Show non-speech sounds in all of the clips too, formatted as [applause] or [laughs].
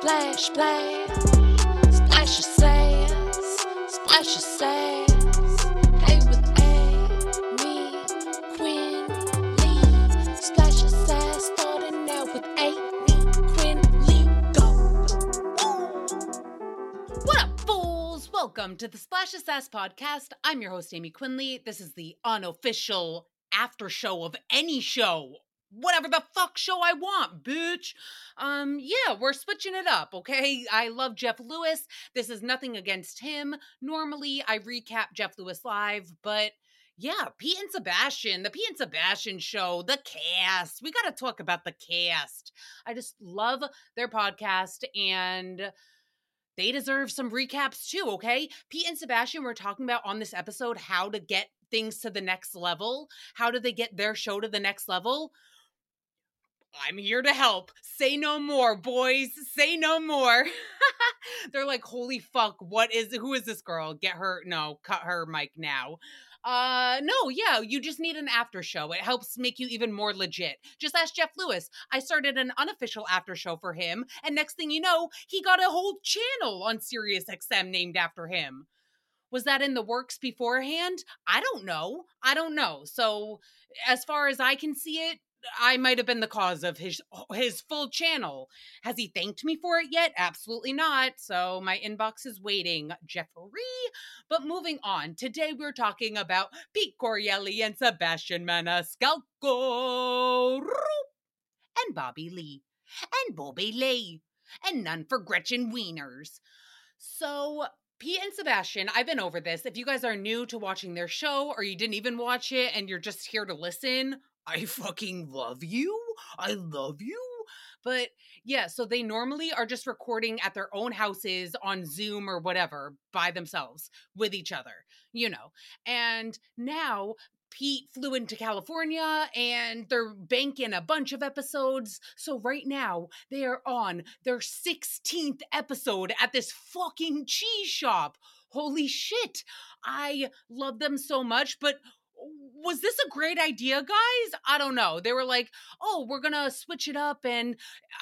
Splash, splash, splash your sass, splash your sass. Hey with Amy, Quinn, Lee, splash your sass. Starting out with Amy, Quinn, Lee, go. What up, fools? Welcome to the Splash of Sass podcast. I'm your host, Aymee Quinnley. This is the unofficial after show of any show. Whatever the fuck show I want, bitch. Um, yeah, we're switching it up, okay? I love Jeff Lewis. This is nothing against him. Normally, I recap Jeff Lewis live, but yeah, Pete and Sebastian, the Pete and Sebastian show, the cast. We got to talk about the cast. I just love their podcast and they deserve some recaps too, okay? Pete and Sebastian were talking about on this episode how to get things to the next level. How do they get their show to the next level? I'm here to help. Say no more, boys. Say no more. [laughs] They're like, holy fuck, what is who is this girl? Get her no, cut her mic now. Uh no, yeah, you just need an after show. It helps make you even more legit. Just ask Jeff Lewis. I started an unofficial after show for him, and next thing you know, he got a whole channel on Sirius XM named after him. Was that in the works beforehand? I don't know. I don't know. So, as far as I can see it, I might have been the cause of his his full channel. Has he thanked me for it yet? Absolutely not. So my inbox is waiting, Jeffrey. But moving on, today we're talking about Pete Correale and Sebastian Maniscalco and Bobby Lee and Bobby Lee and none for Gretchen Wieners. So Pete and Sebastian, I've been over this. If you guys are new to watching their show or you didn't even watch it and you're just here to listen, I fucking love you. I love you. But yeah, so they normally are just recording at their own houses on Zoom or whatever by themselves with each other, you know. And now Pete flew into California and they're banking a bunch of episodes. So right now they are on their 16th episode at this fucking cheese shop. Holy shit. I love them so much, but was this a great idea, guys? I don't know. They were like, oh, we're going to switch it up. And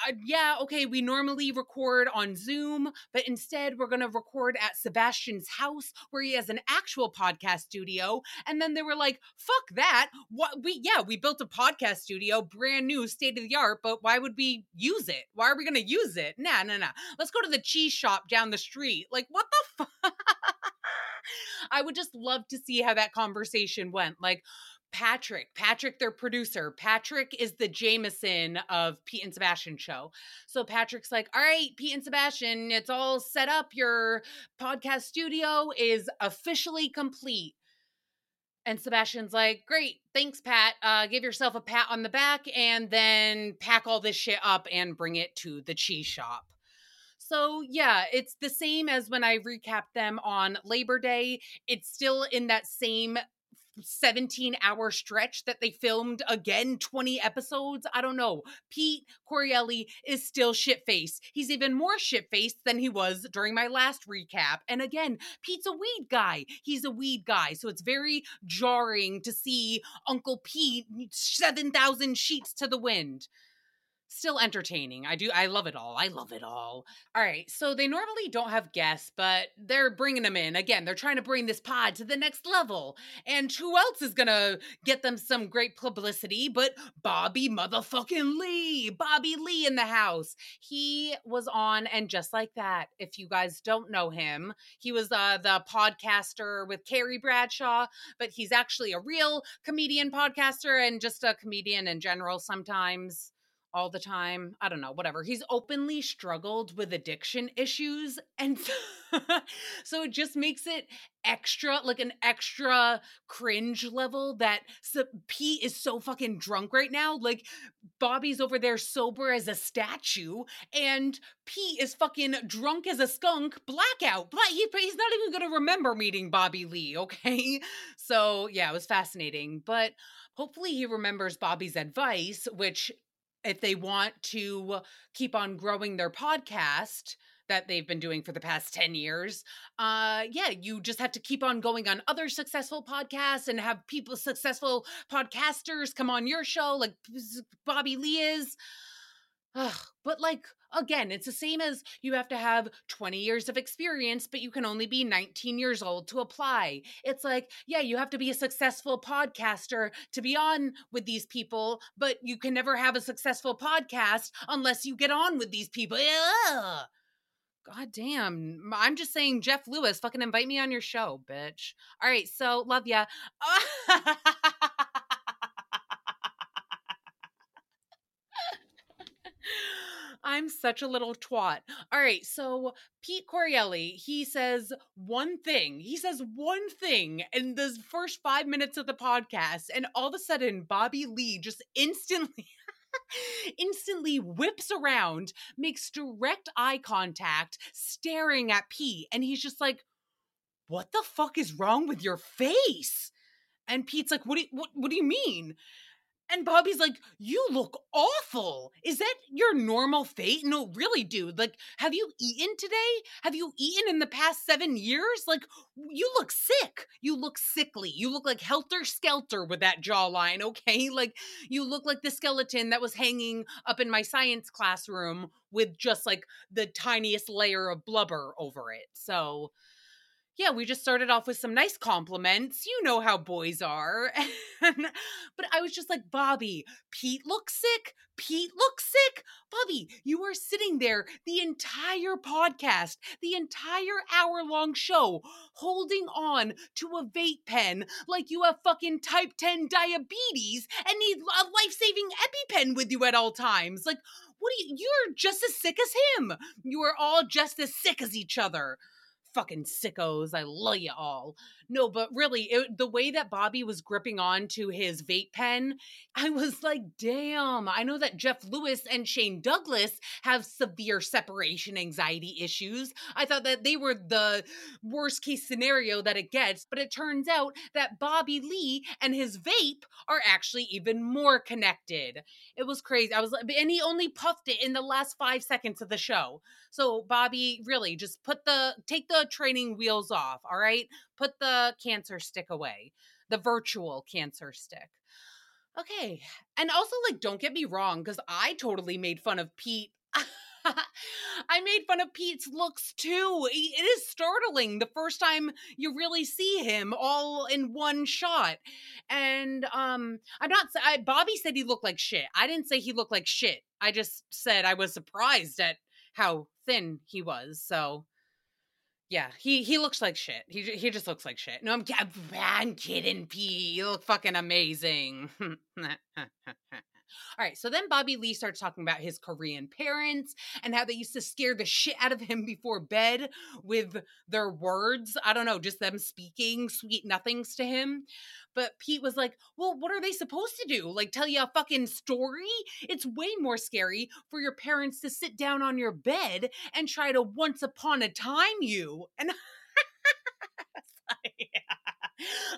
uh, yeah, okay, we normally record on Zoom, but instead we're going to record at Sebastian's house where he has an actual podcast studio. And then they were like, fuck that. What we, yeah, we built a podcast studio, brand new, state of the art, but why would we use it? Why are we going to use it? Nah, nah, nah. Let's go to the cheese shop down the street. Like, what the [laughs] fuck? I would just love to see how that conversation went. Like, Patrick, Patrick, their producer. Patrick is the Jameson of Pete and Sebastian show. So Patrick's like, all right, Pete and Sebastian, it's all set up. Your podcast studio is officially complete. And Sebastian's like, great, thanks, Pat. Uh, give yourself a pat on the back and then pack all this shit up and bring it to the cheese shop. So, yeah, it's the same as when I recapped them on Labor Day. It's still in that same 17 hour stretch that they filmed again 20 episodes i don't know pete correale is still shit faced he's even more shit faced than he was during my last recap and again pete's a weed guy he's a weed guy so it's very jarring to see uncle pete 7000 sheets to the wind still entertaining. I do I love it all. I love it all. All right. So they normally don't have guests, but they're bringing them in. Again, they're trying to bring this pod to the next level. And who else is to get them some great publicity but Bobby motherfucking Lee. Bobby Lee in the house. He was on and just like that. If you guys don't know him, he was uh, the podcaster with Carrie Bradshaw, but he's actually a real comedian podcaster and just a comedian in general sometimes all the time. I don't know, whatever. He's openly struggled with addiction issues. And [laughs] so it just makes it extra, like an extra cringe level that so Pete is so fucking drunk right now. Like Bobby's over there sober as a statue, and Pete is fucking drunk as a skunk, blackout. But he, he's not even going to remember meeting Bobby Lee, okay? [laughs] So yeah, it was fascinating. But hopefully he remembers Bobby's advice, which if they want to keep on growing their podcast that they've been doing for the past 10 years uh yeah you just have to keep on going on other successful podcasts and have people successful podcasters come on your show like bobby lee is. Ugh, but like again, it's the same as you have to have 20 years of experience, but you can only be 19 years old to apply. It's like, yeah, you have to be a successful podcaster to be on with these people, but you can never have a successful podcast unless you get on with these people. Ugh. God damn. I'm just saying, Jeff Lewis, fucking invite me on your show, bitch. All right, so love ya. [laughs] I'm such a little twat. All right, so Pete Correale, he says one thing. He says one thing in the first five minutes of the podcast, and all of a sudden, Bobby Lee just instantly. [laughs] instantly whips around, makes direct eye contact, staring at Pete, and he's just like, "What the fuck is wrong with your face?" And Pete's like, "What do you, what, what do you mean?" And Bobby's like, You look awful. Is that your normal fate? No, really, dude. Like, have you eaten today? Have you eaten in the past seven years? Like, you look sick. You look sickly. You look like helter skelter with that jawline, okay? [laughs] Like, you look like the skeleton that was hanging up in my science classroom with just like the tiniest layer of blubber over it. So, yeah, we just started off with some nice compliments. You know how boys are. [laughs] but I was just like, Bobby, Pete looks sick. Pete looks sick. Bobby, you were sitting there the entire podcast, the entire hour long show, holding on to a vape pen like you have fucking type 10 diabetes and need a life saving EpiPen with you at all times. Like, what do you, you're just as sick as him. You are all just as sick as each other fucking sickos. I love you all. No, but really, it, the way that Bobby was gripping on to his vape pen, I was like, damn. I know that Jeff Lewis and Shane Douglas have severe separation anxiety issues. I thought that they were the worst case scenario that it gets, but it turns out that Bobby Lee and his vape are actually even more connected. It was crazy. I was like, and he only puffed it in the last five seconds of the show. So, Bobby, really, just put the, take the training wheels off, all right? Put the cancer stick away, the virtual cancer stick. Okay. And also, like, don't get me wrong, because I totally made fun of Pete. [laughs] I made fun of Pete's looks too. It is startling the first time you really see him all in one shot. And um I'm not I, Bobby said he looked like shit. I didn't say he looked like shit. I just said I was surprised at how thin he was. So yeah, he he looks like shit. He he just looks like shit. No, I'm [laughs] I'm kidding, P. You look fucking amazing. [laughs] All right, so then Bobby Lee starts talking about his Korean parents and how they used to scare the shit out of him before bed with their words. I don't know, just them speaking sweet nothings to him. But Pete was like, Well, what are they supposed to do? Like, tell you a fucking story? It's way more scary for your parents to sit down on your bed and try to once upon a time you. And [laughs]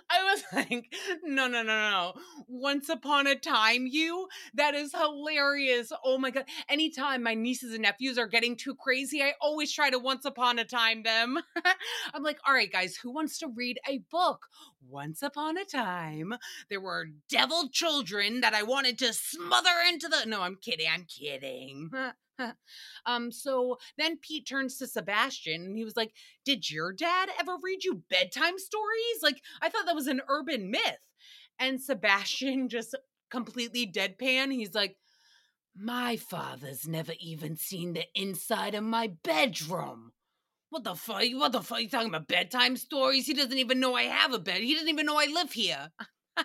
I was [laughs] like, no, no, no, no. Once upon a time, you? That is hilarious. Oh my God. Anytime my nieces and nephews are getting too crazy, I always try to once upon a time them. [laughs] I'm like, all right, guys, who wants to read a book? Once upon a time, there were devil children that I wanted to smother into the. No, I'm kidding. I'm kidding. [laughs] [laughs] um, so then Pete turns to Sebastian and he was like, Did your dad ever read you bedtime stories? Like, I thought that was an urban myth. And Sebastian [laughs] just completely deadpan. He's like, My father's never even seen the inside of my bedroom. What the fuck? What the fuck? You talking about bedtime stories? He doesn't even know I have a bed. He doesn't even know I live here. [laughs]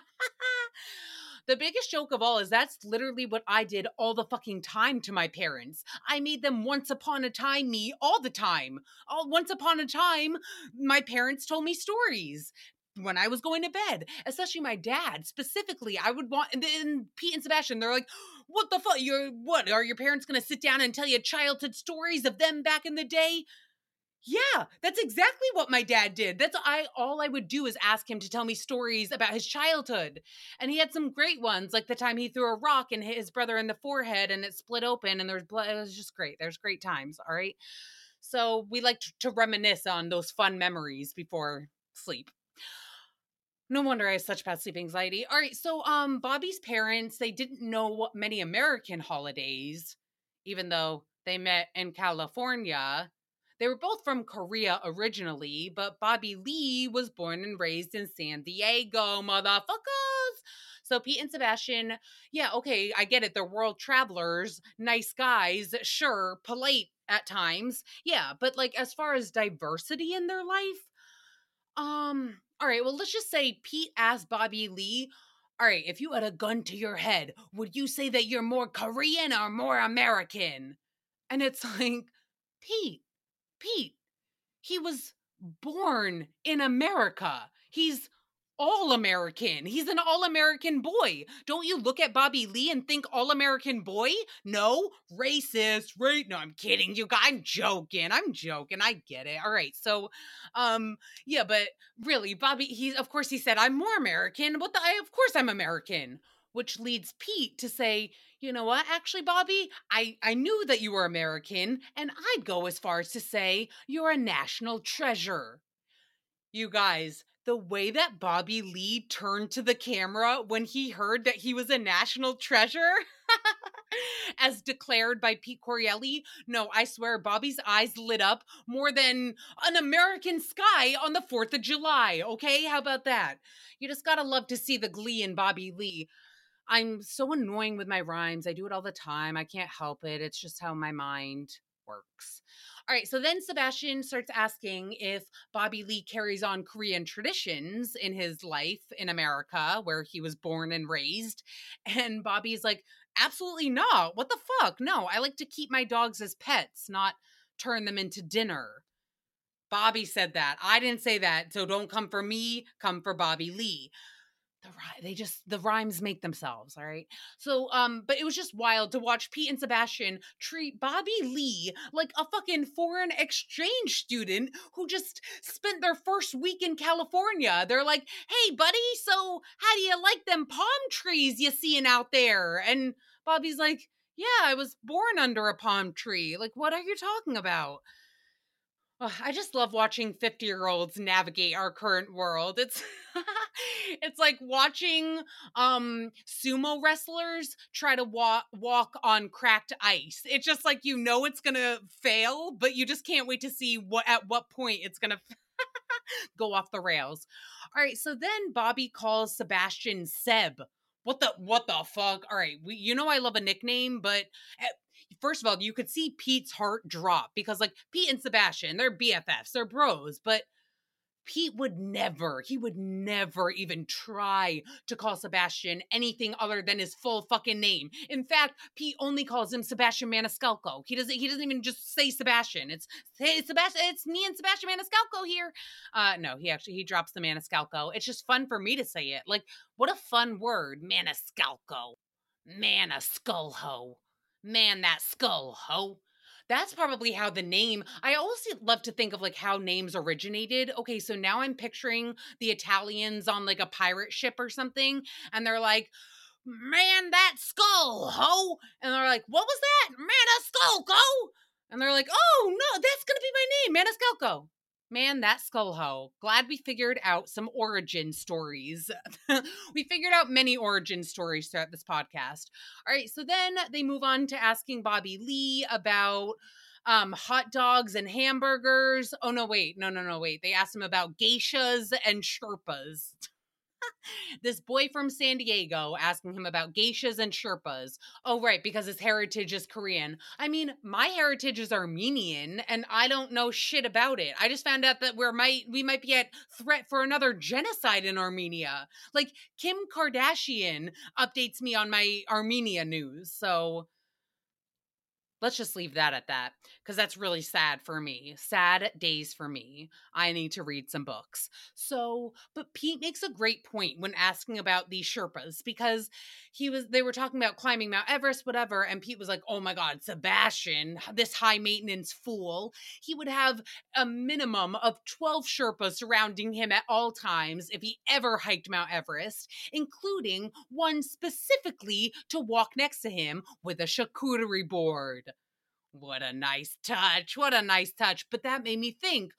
The biggest joke of all is that's literally what I did all the fucking time to my parents. I made them once upon a time me all the time. All once upon a time, my parents told me stories when I was going to bed, especially my dad specifically. I would want, and then Pete and Sebastian, they're like, "What the fuck? You're what? Are your parents gonna sit down and tell you childhood stories of them back in the day?" Yeah, that's exactly what my dad did. That's I all I would do is ask him to tell me stories about his childhood. And he had some great ones, like the time he threw a rock and hit his brother in the forehead and it split open and there's blood. It was just great. There's great times, all right? So we like to reminisce on those fun memories before sleep. No wonder I have such bad sleep anxiety. All right, so um Bobby's parents, they didn't know what many American holidays even though they met in California. They were both from Korea originally, but Bobby Lee was born and raised in San Diego, motherfuckers. So Pete and Sebastian, yeah, okay, I get it. They're world travelers, nice guys, sure, polite at times. Yeah, but like as far as diversity in their life, um, all right, well, let's just say Pete asked Bobby Lee, all right, if you had a gun to your head, would you say that you're more Korean or more American? And it's [laughs] like, Pete, Pete, he was born in America. He's all American. He's an all American boy. Don't you look at Bobby Lee and think all American boy? No, racist, right? No, I'm kidding you. guys. I'm joking. I'm joking. I get it. All right. So, um, yeah, but really, Bobby, he, of course, he said, I'm more American. What the, I, of course, I'm American. Which leads Pete to say, you know what, actually, Bobby, I, I knew that you were American, and I'd go as far as to say you're a national treasure. You guys, the way that Bobby Lee turned to the camera when he heard that he was a national treasure, [laughs] as declared by Pete Correale. No, I swear, Bobby's eyes lit up more than an American sky on the 4th of July. Okay, how about that? You just gotta love to see the glee in Bobby Lee. I'm so annoying with my rhymes. I do it all the time. I can't help it. It's just how my mind works. All right, so then Sebastian starts asking if Bobby Lee carries on Korean traditions in his life in America, where he was born and raised. And Bobby's like, absolutely not. What the fuck? No, I like to keep my dogs as pets, not turn them into dinner. Bobby said that. I didn't say that. So don't come for me, come for Bobby Lee the they just the rhymes make themselves all right so um but it was just wild to watch pete and sebastian treat bobby lee like a fucking foreign exchange student who just spent their first week in california. They're like hey buddy so how do you like them palm trees you seeing out there? And bobby's like yeah i was born under a palm tree. Like what are you talking about I just love watching 50 year olds navigate our current world. It's [laughs] it's like watching um sumo wrestlers try to walk walk on cracked ice. It's just like you know it's going to fail, but you just can't wait to see what at what point it's going [laughs] to go off the rails. All right, so then Bobby calls Sebastian Seb. What the what the fuck? All right, we, you know I love a nickname, but eh, first of all, you could see Pete's heart drop because like Pete and Sebastian, they're BFFs, they're bros, but Pete would never, he would never even try to call Sebastian anything other than his full fucking name. In fact, Pete only calls him Sebastian Maniscalco. He doesn't he doesn't even just say Sebastian. It's hey Sebastian, it's me and Sebastian Maniscalco here. Uh no, he actually he drops the Maniscalco. It's just fun for me to say it. Like, what a fun word, Maniscalco. Man a skull ho. Man that skull ho. That's probably how the name i always love to think of like how names originated. Okay so now i'm picturing the italians on like a pirate ship or something and they're like man that skull ho! And they're like what was that? Man a skull go! And they're like oh no that's gonna be my name maniscalco Man, that skull ho. Glad we figured out some origin stories. [laughs] we figured out many origin stories throughout this podcast. All right, so then they move on to asking Bobby Lee about um, hot dogs and hamburgers. Oh, no, wait. No, no, no, wait. They asked him about geishas and Sherpas. [laughs] [laughs] this boy from San Diego asking him about geishas and Sherpas. Oh, right, because his heritage is Korean. I mean, my heritage is Armenian, and I don't know shit about it. I just found out that we're might we might be at threat for another genocide in Armenia. Like Kim Kardashian updates me on my Armenia news, so let's just leave that at that because that's really sad for me. Sad days for me. I need to read some books. So, but Pete makes a great point when asking about these Sherpas because he was they were talking about climbing Mount Everest whatever and Pete was like, "Oh my god, Sebastian, this high maintenance fool, he would have a minimum of 12 Sherpas surrounding him at all times if he ever hiked Mount Everest, including one specifically to walk next to him with a charcuterie board." What a nice touch. What a nice touch. But that made me think.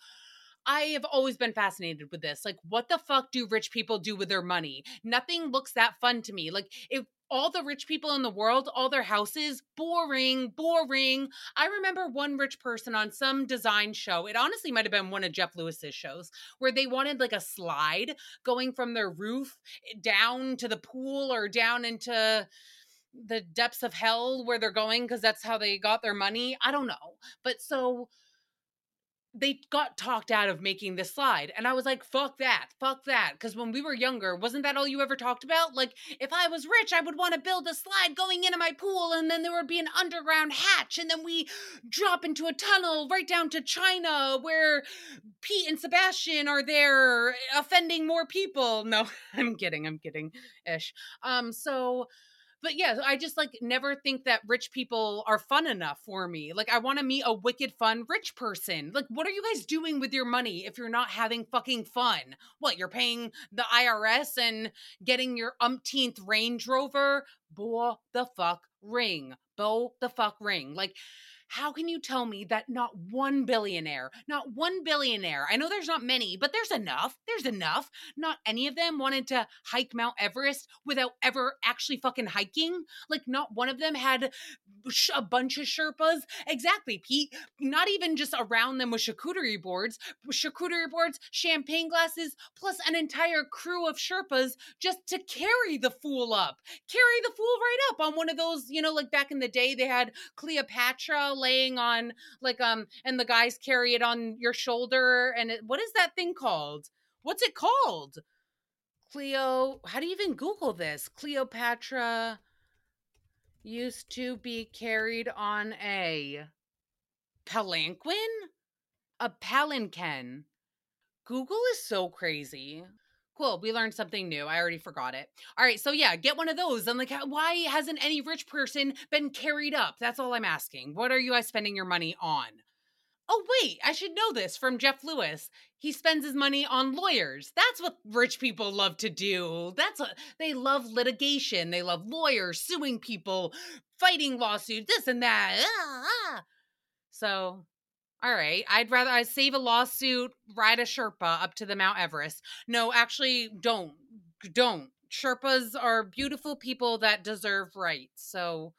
I have always been fascinated with this. Like, what the fuck do rich people do with their money? Nothing looks that fun to me. Like, if all the rich people in the world, all their houses, boring, boring. I remember one rich person on some design show. It honestly might have been one of Jeff Lewis's shows where they wanted like a slide going from their roof eh, down to the pool or down into the depths of hell where they're going because that's how they got their money. I don't know. But so they got talked out of making this slide. And I was like, fuck that, fuck that. Because when we were younger, wasn't that all you ever talked about? Like, if I was rich, I would want to build a slide going into my pool, and then there would be an underground hatch, and then we drop into a tunnel right down to China where Pete and Sebastian are there offending more people. No, [laughs] I'm kidding, I'm kidding ish. Um, so but yeah, I just like never think that rich people are fun enough for me. Like I want to meet a wicked fun rich person. Like what are you guys doing with your money if you're not having fucking fun? What, you're paying the IRS and getting your umpteenth Range Rover? Bow the fuck ring. Bow the fuck ring. Like how can you tell me that not one billionaire, not one billionaire, I know there's not many, but there's enough, there's enough, not any of them wanted to hike Mount Everest without ever actually fucking hiking? Like, not one of them had a bunch of Sherpas? Exactly, Pete. Not even just around them with charcuterie boards, charcuterie boards, champagne glasses, plus an entire crew of Sherpas just to carry the fool up. Carry the fool right up on one of those, you know, like back in the day, they had Cleopatra laying on like um and the guys carry it on your shoulder and it, what is that thing called? What's it called? Cleo how do you even google this? Cleopatra used to be carried on a palanquin? A palanquin. Google is so crazy Cool. We learned something new. I already forgot it. All right. So, yeah, get one of those. And, like, why hasn't any rich person been carried up? That's all I'm asking. What are you guys spending your money on? Oh, wait, I should know this from Jeff Lewis. He spends his money on lawyers. That's what rich people love to do. That's what they love litigation. They love lawyers suing people, fighting lawsuits, this and that. Ah, ah. So all right. I'd rather I save a lawsuit, ride a Sherpa up to the Mount Everest. No, actually, don't. Don't. Sherpas are beautiful people that deserve rights. So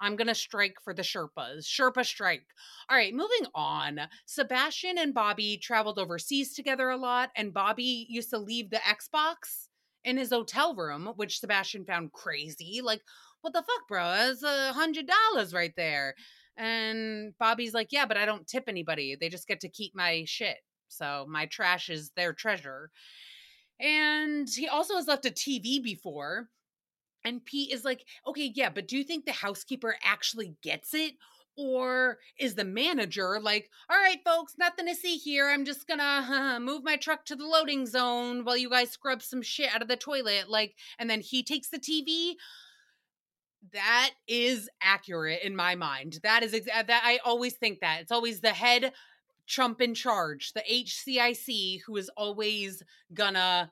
I'm going to strike for the Sherpas. Sherpa strike. All right, moving on. Sebastian and Bobby traveled overseas together a lot, and Bobby used to leave the Xbox in his hotel room, which Sebastian found crazy. Like, what the fuck, bro? That's a hundred dollars right there. And Bobby's like, Yeah, but I don't tip anybody. They just get to keep my shit. So my trash is their treasure. And he also has left a TV before. And Pete is like, Okay, yeah, but do you think the housekeeper actually gets it? Or is the manager like, all right, folks, nothing to see here. I'm just gonna uh, [laughs] move my truck to the loading zone while you guys scrub some shit out of the toilet? Like, and then he takes the TV that is accurate in my mind. That is exa- uh, that I always think that. It's always the head Trump in charge, the HCIC who is always gonna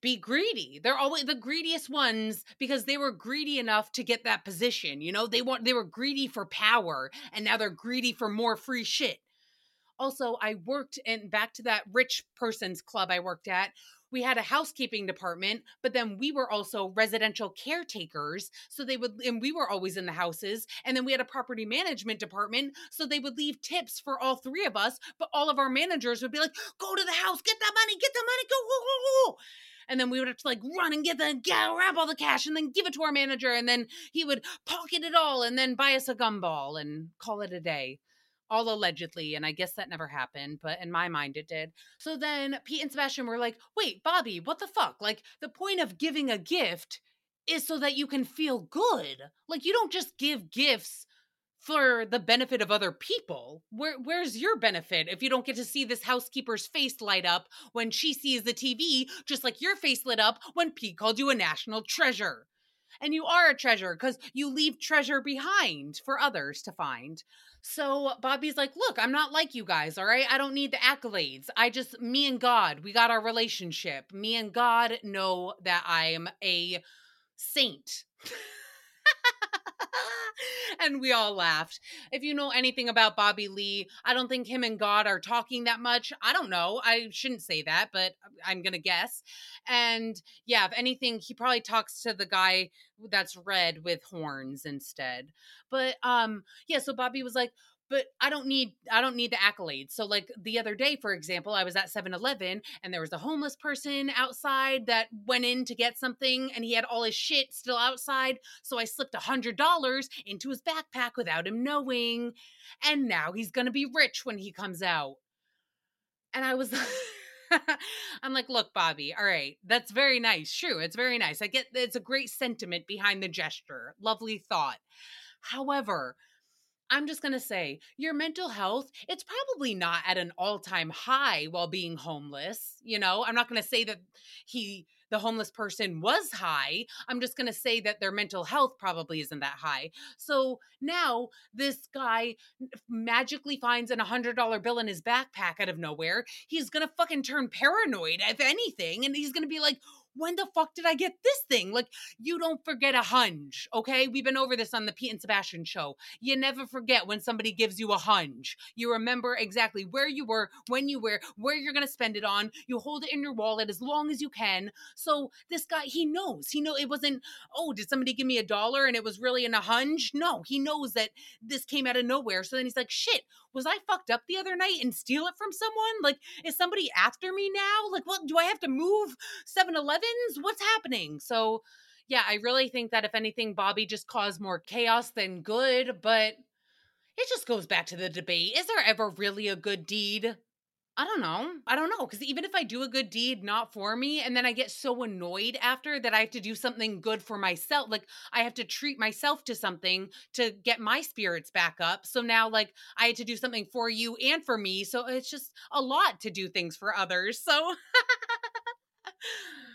be greedy. They're always the greediest ones because they were greedy enough to get that position. You know, they want they were greedy for power and now they're greedy for more free shit. Also, I worked and back to that rich person's club I worked at we had a housekeeping department, but then we were also residential caretakers. So they would, and we were always in the houses. And then we had a property management department. So they would leave tips for all three of us, but all of our managers would be like, go to the house, get that money, get the money, go, go, go, go. And then we would have to like run and get the grab all the cash and then give it to our manager. And then he would pocket it all and then buy us a gumball and call it a day all allegedly, and I guess that never happened, but in my mind it did. So then Pete and Sebastian were like, wait, Bobby, what the fuck? Like, the point of giving a gift is so that you can feel good. Like, you don't just give gifts for the benefit of other people. Where where's your benefit if you don't get to see this housekeeper's face light up when she sees the TV, just like your face lit up when Pete called you a national treasure? And you are a treasure because you leave treasure behind for others to find. So Bobby's like, Look, I'm not like you guys, all right? I don't need the accolades. I just, me and God, we got our relationship. Me and God know that I'm a saint. [laughs] [laughs] and we all laughed. If you know anything about Bobby Lee, I don't think him and God are talking that much. I don't know. I shouldn't say that, but I'm going to guess. And yeah, if anything, he probably talks to the guy that's red with horns instead. But um yeah, so Bobby was like, but I don't need I don't need the accolades. So like the other day for example, I was at 7-Eleven and there was a homeless person outside that went in to get something and he had all his shit still outside, so I slipped a $100 into his backpack without him knowing and now he's to be rich when he comes out. And I was [laughs] I'm like, look, Bobby, all right, that's very nice. True, it's very nice. I get it's a great sentiment behind the gesture. Lovely thought. However, I'm just going to say your mental health, it's probably not at an all time high while being homeless. You know, I'm not going to say that he, the homeless person, was high. I'm just going to say that their mental health probably isn't that high. So now this guy magically finds an $100 bill in his backpack out of nowhere. He's going to fucking turn paranoid, if anything. And he's going to be like, when the fuck did I get this thing? Like, you don't forget a hunch, okay? We've been over this on the Pete and Sebastian show. You never forget when somebody gives you a hunch. You remember exactly where you were, when you were, where you're gonna spend it on. You hold it in your wallet as long as you can. So this guy, he knows. He know it wasn't, oh, did somebody give me a dollar and it was really in a hunch? No, he knows that this came out of nowhere. So then he's like, shit, was I fucked up the other night and steal it from someone? Like, is somebody after me now? Like, what do I have to move 7 Eleven? What's happening? So, yeah, I really think that if anything, Bobby just caused more chaos than good, but it just goes back to the debate. Is there ever really a good deed? I don't know. I don't know. Because even if I do a good deed not for me, and then I get so annoyed after that I have to do something good for myself, like I have to treat myself to something to get my spirits back up. So now, like, I had to do something for you and for me. So it's just a lot to do things for others. So. [laughs]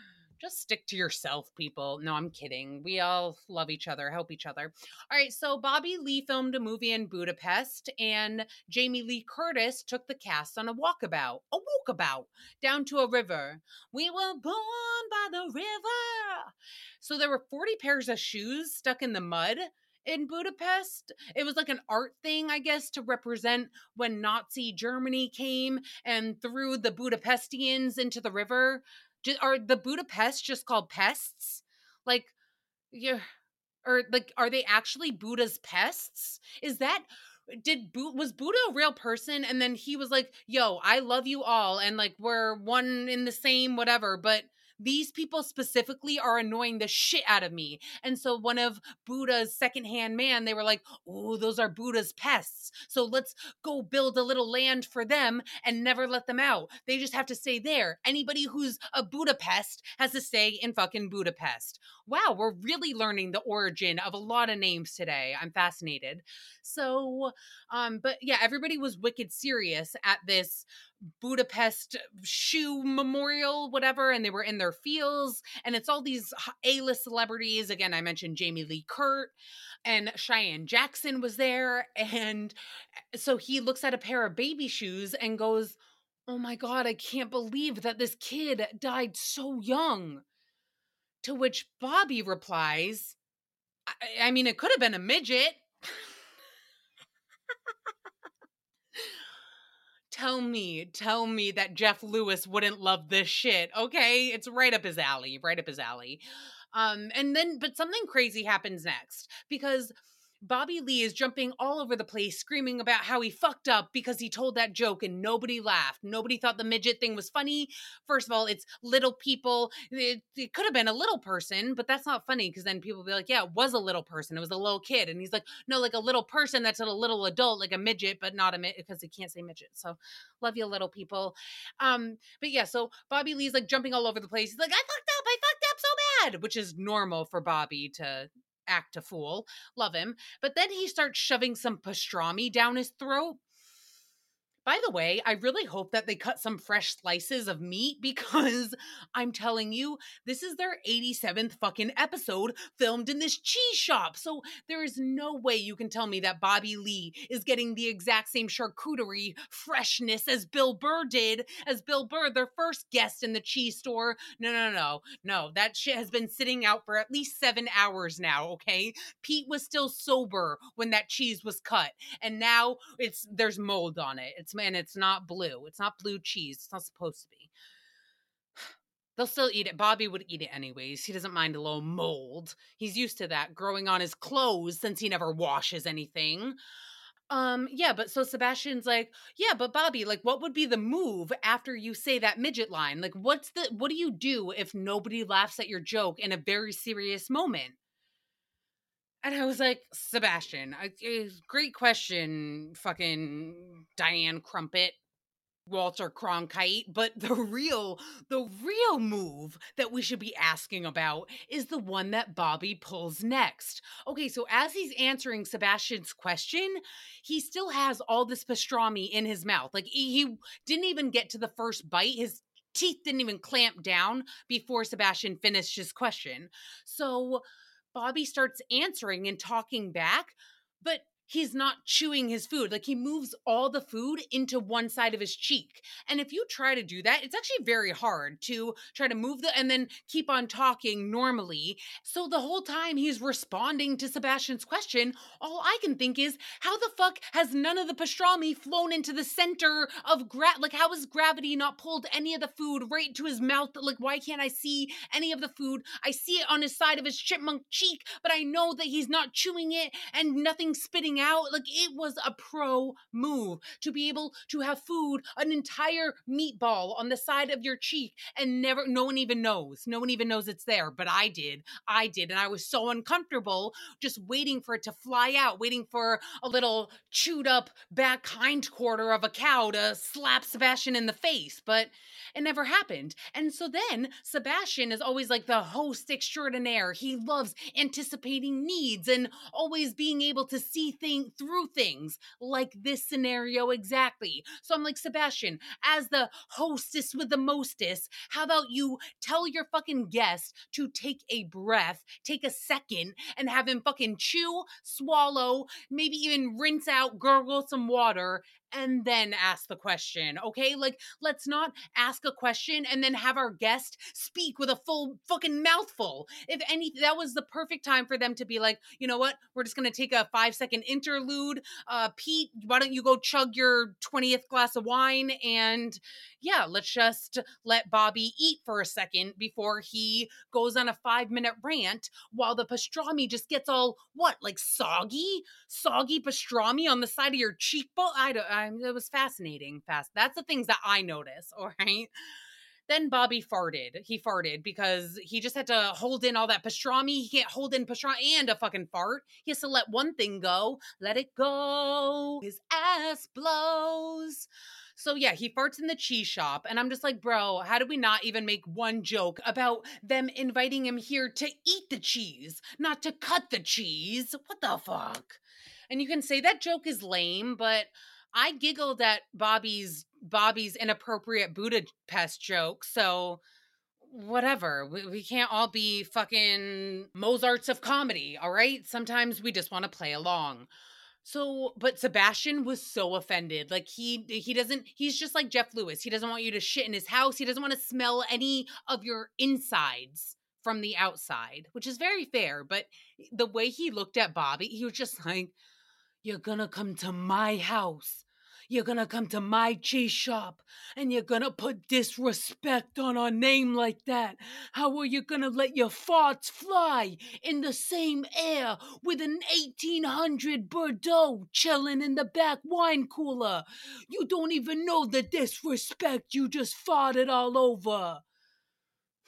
just stick to yourself, people. No, I'm kidding. We all love each other, help each other. All right, so Bobby Lee filmed a movie in Budapest, and Jamie Lee Curtis took the cast on a walkabout, a walkabout down to a river. We were born by the river. So there were 40 pairs of shoes stuck in the mud in Budapest. It was like an art thing, I guess, to represent when Nazi Germany came and threw the Budapestians into the river are the Budapest just called pests? Like, yeah, or like, are they actually Buddha's pests? Is that did was Buddha a real person? And then he was like, "Yo, I love you all, and like we're one in the same, whatever." But these people specifically are annoying the shit out of me. And so one of Buddha's secondhand man, they were like, oh, those are Buddha's pests. So let's go build a little land for them and never let them out. They just have to stay there. Anybody who's a Budapest has to stay in fucking Budapest. Wow, we're really learning the origin of a lot of names today. I'm fascinated. So, um, but yeah, everybody was wicked serious at this Budapest shoe memorial, whatever, and they were in their feels. And it's all these A list celebrities. Again, I mentioned Jamie Lee Kurt and Cheyenne Jackson was there. And eh, so he looks at a pair of baby shoes and goes, Oh my God, I can't believe that this kid died so young. To which Bobby replies, I, I mean, it could have been a midget. tell me, tell me that Jeff Lewis wouldn't love this shit. Okay, it's right up his alley, right up his alley. Um, and then, but something crazy happens next because Bobby Lee is jumping all over the place, screaming about how he fucked up because he told that joke and nobody laughed. Nobody thought the midget thing was funny. First of all, it's little people. It, it could have been a little person, but that's not funny because then people be like, yeah, it was a little person. It was a little kid. And he's like, no, like a little person that's a little adult, like a midget, but not a midget because he can't say midget. So love you, little people. Um, but yeah, so Bobby Lee's like jumping all over the place. He's like, I fucked up. I fucked up so bad, which is normal for Bobby to act a fool. Love him. But then he starts shoving some pastrami down his throat. By the way, I really hope that they cut some fresh slices of meat [laughs] because I'm telling you, this is their 87th fucking episode filmed in this cheese shop. So there is no way you can tell me that Bobby Lee is getting the exact same charcuterie freshness as Bill Burr did, as Bill Burr, their first guest in the cheese store. No, no, no, no. That shit has been sitting out for at least seven hours now, okay? Pete was still sober when that cheese was cut. And now it's there's mold on it. It's and it's not blue. It's not blue cheese. It's not supposed to be. [sighs] They'll still eat it. Bobby would eat it anyways. He doesn't mind a little mold. He's used to that growing on his clothes since he never washes anything. Um, yeah, but so Sebastian's like, yeah, but Bobby, like, what would be the move after you say that midget line? Like, what's the, what do you do if nobody laughs at your joke in a very serious moment? And I was like, Sebastian, eh, great question, fucking Diane Crumpet. Walter Cronkite, but the real the real move that we should be asking about is the one that Bobby pulls next. Okay, so as he's answering Sebastian's question, he still has all this pastrami in his mouth. Like he didn't even get to the first bite. His teeth didn't even clamp down before Sebastian finished his question. So Bobby starts answering and talking back, but he's not chewing his food. Like he moves all the food into one side of his cheek. And if you try to do that, it's actually very hard to try to move the and then keep on talking normally. So the whole time he's responding to Sebastian's question, all I can think is how the fuck has none of the pastrami flown into the center of gra like how has gravity not pulled any of the food right to his mouth? Like why can't I see any of the food? I see it on his side of his chipmunk cheek, but I know that he's not chewing it and nothing spitting. Like it was a pro move to be able to have food, an entire meatball on the side of your cheek, and never, no one even knows. No one even knows it's there. But I did. I did. And I was so uncomfortable just waiting for it to fly out, waiting for a little chewed up back hind quarter of a cow to slap Sebastian in the face. But it never happened. And so then Sebastian is always like the host extraordinaire. He loves anticipating needs and always being able to see things through things like this scenario exactly. So I'm like, Sebastian, as the hostess with the mostest, how about you tell your fucking guest to take a breath, take a second, and have him fucking chew, swallow, maybe even rinse out, gurgle some water, and then ask the question, okay? Like, let's not ask a question and then have our guest speak with a full fucking mouthful. If any, that was the perfect time for them to be like, you know what? We're just gonna take a five second interlude. Uh, Pete, why don't you go chug your 20th glass of wine? And yeah, let's just let Bobby eat for a second before he goes on a five minute rant while the pastrami just gets all, what, like soggy? Soggy pastrami on the side of your cheekbone? I don't, I, it was fascinating. Fast. That's the things that I notice, [laughs] all right? Then Bobby farted. He farted because he just had to hold in all that pastrami. He can't hold in pastrami and a fucking fart. He has to let one thing go. Let it go. His ass blows. So yeah, he farts in the cheese shop, and I'm just like, bro, how do we not even make one joke about them inviting him here to eat the cheese, not to cut the cheese? What the fuck? And you can say that joke is lame, but I giggled at Bobby's Bobby's inappropriate Budapest joke, so whatever. We, we can't all be fucking Mozarts of comedy, all right? Sometimes we just want to play along. So, but Sebastian was so offended. Like he he doesn't he's just like Jeff Lewis. He doesn't want you to shit in his house. He doesn't want to smell any of your insides from the outside, which is very fair, but eh, the way he looked at Bobby, he was just like you're gonna come to my house you're gonna come to my cheese shop and you're gonna put disrespect on our name like that. How are you gonna let your farts fly in the same air with an 1800 Bordeaux chilling in the back wine cooler? You don't even know the disrespect you just farted all over.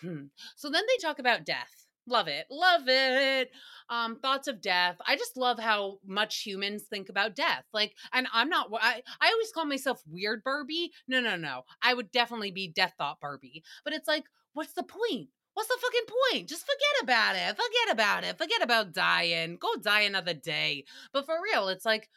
Hmm. So then they talk about death. Love it. Love it. Um, thoughts of death. I just love how much humans think about death. Like, and I'm not, I, I always call myself weird Barbie. No, no, no. I would definitely be death thought Barbie. But it's like, what's the point? What's the fucking point? Just forget about it. Forget about it. Forget about dying. Go die another day. But for real, it's like,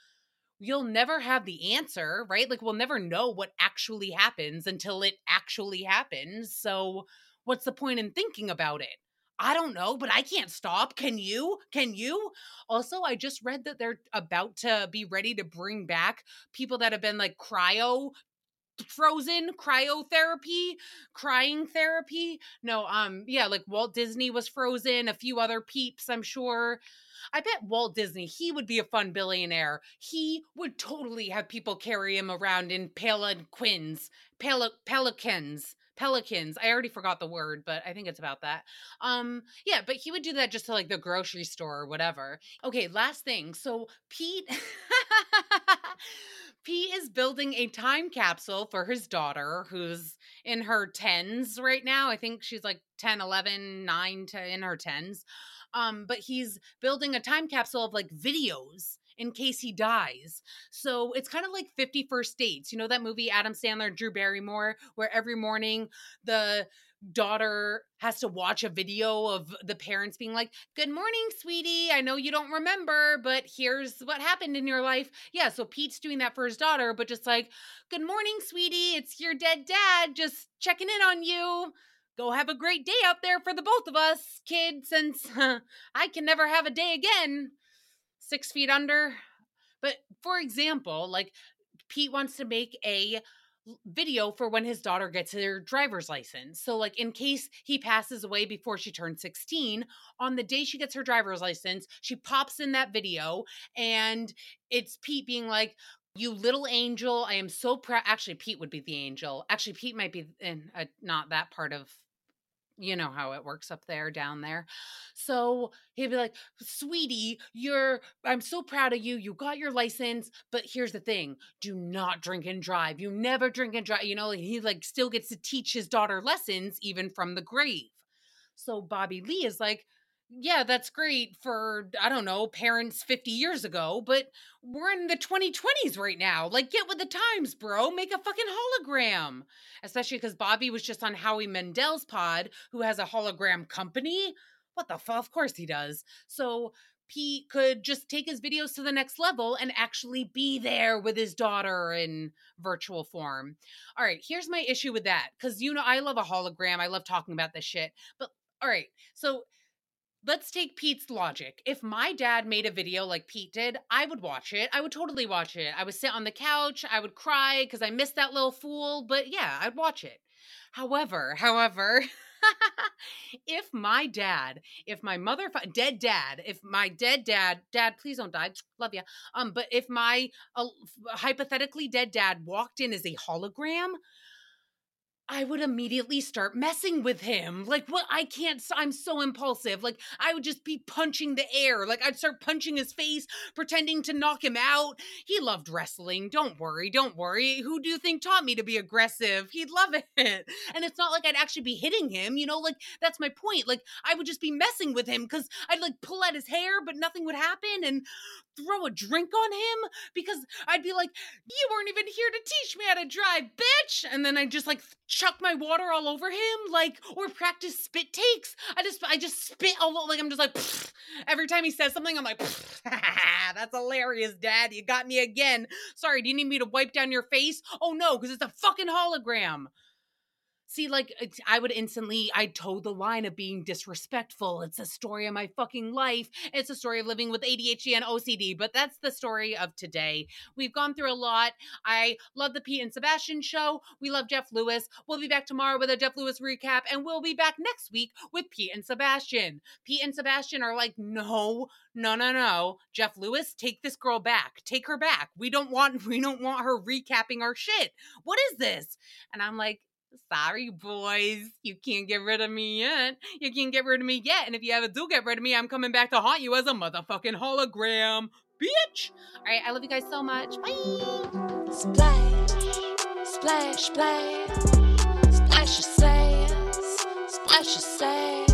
you'll never have the answer, right? Like we'll never know what actually happens until it actually happens. So what's the point in thinking about it? I don't know, but I can't stop. Can you? Can you? Also, I just read that they're about to be ready to bring back people that have been like cryo frozen cryotherapy crying therapy no um yeah like walt disney was frozen a few other peeps i'm sure i bet walt disney he would be a fun billionaire he would totally have people carry him around in palanquins Pel- pelicans pelicans i already forgot the word but i think it's about that um yeah but he would do that just to like the grocery store or whatever okay last thing so pete [laughs] Pete is building a time capsule for his daughter who's in her 10s right now. I think she's like 10, 11, 9 to in her 10s. Um but he's building a time capsule of like videos in case he dies. So it's kind of like 50 First Dates. You know that movie Adam Sandler, Drew Barrymore, where every morning the daughter has to watch a video of the parents being like, Good morning, sweetie. I know you don't remember, but here's what happened in your life. Yeah, so Pete's doing that for his daughter, but just like, Good morning, sweetie. It's your dead dad. Just checking in on you. Go have a great day out there for the both of us, kid, since [laughs] I can never have a day again. Six feet under. But for example, like Pete wants to make a video for when his daughter gets her driver's license. So, like, in case he passes away before she turns 16, on the day she gets her driver's license, she pops in that video and it's Pete being like, you little angel, I am so proud. Actually, Pete would be the angel. Actually, Pete might be in a, not that part of you know how it works up there down there. So he'd be like sweetie you're i'm so proud of you you got your license but here's the thing do not drink and drive you never drink and drive you know he like still gets to teach his daughter lessons even from the grave. So bobby lee is like yeah, that's great for, I don't know, parents 50 years ago, but we're in the 2020s right now. Like, get with the times, bro. Make a fucking hologram. Especially because Bobby was just on Howie Mandel's pod, who has a hologram company. What the fuck? Of course he does. So Pete could just take his videos to the next level and actually be there with his daughter in virtual form. All right, here's my issue with that. Because, you know, I love a hologram. I love talking about this shit. But, all right, so let's take Pete's logic. If my dad made a video like Pete did, I would watch it. I would totally watch it. I would sit on the couch, I would cry because I missed that little fool, but yeah, I'd watch it. However, however, [laughs] if my dad, if my mother, dead dad, if my dead dad, dad, please don't die, love you. Um, but if my uh, hypothetically dead dad walked in as a hologram, I would immediately start messing with him. Like, what? I can't, I'm so impulsive. Like, I would just be punching the air. Like, I'd start punching his face, pretending to knock him out. He loved wrestling. Don't worry, don't worry. Who do you think taught me to be aggressive? He'd love it. [laughs] And it's not like I'd actually be hitting him, you know? Like, that's my point. Like, I would just be messing with him because I'd like pull at his hair, but nothing would happen and throw a drink on him? Because I'd be like, you weren't even here to teach me how to drive, bitch. And then I'd just like, chuck my water all over him like or practice spit takes. I just i just spit all like i'm just like Pfft. every time he says something i'm like [laughs] that's hilarious dad. You got me again. Sorry do you need me to wipe down your face? Oh no because it's a fucking hologram See, like, I would instantly, I'd toe the line of being disrespectful. It's a story of my fucking life. It's a story of living with ADHD and OCD, but that's the story of today. We've gone through a lot. I love the Pete and Sebastian show. We love Jeff Lewis. We'll be back tomorrow with a Jeff Lewis recap, and we'll be back next week with Pete and Sebastian. Pete and Sebastian are like, no, no, no, no. Jeff Lewis, take this girl back. Take her back. We don't want, [laughs] we don't want her recapping our shit. What is this? And I'm like, Sorry, boys. You can't get rid of me yet. You can't get rid of me yet. And if you ever do get rid of me, I'm coming back to haunt you as a motherfucking hologram. Bitch. All right. I love you guys so much. Bye. Splash, splash, splash. Splash your. Splash your.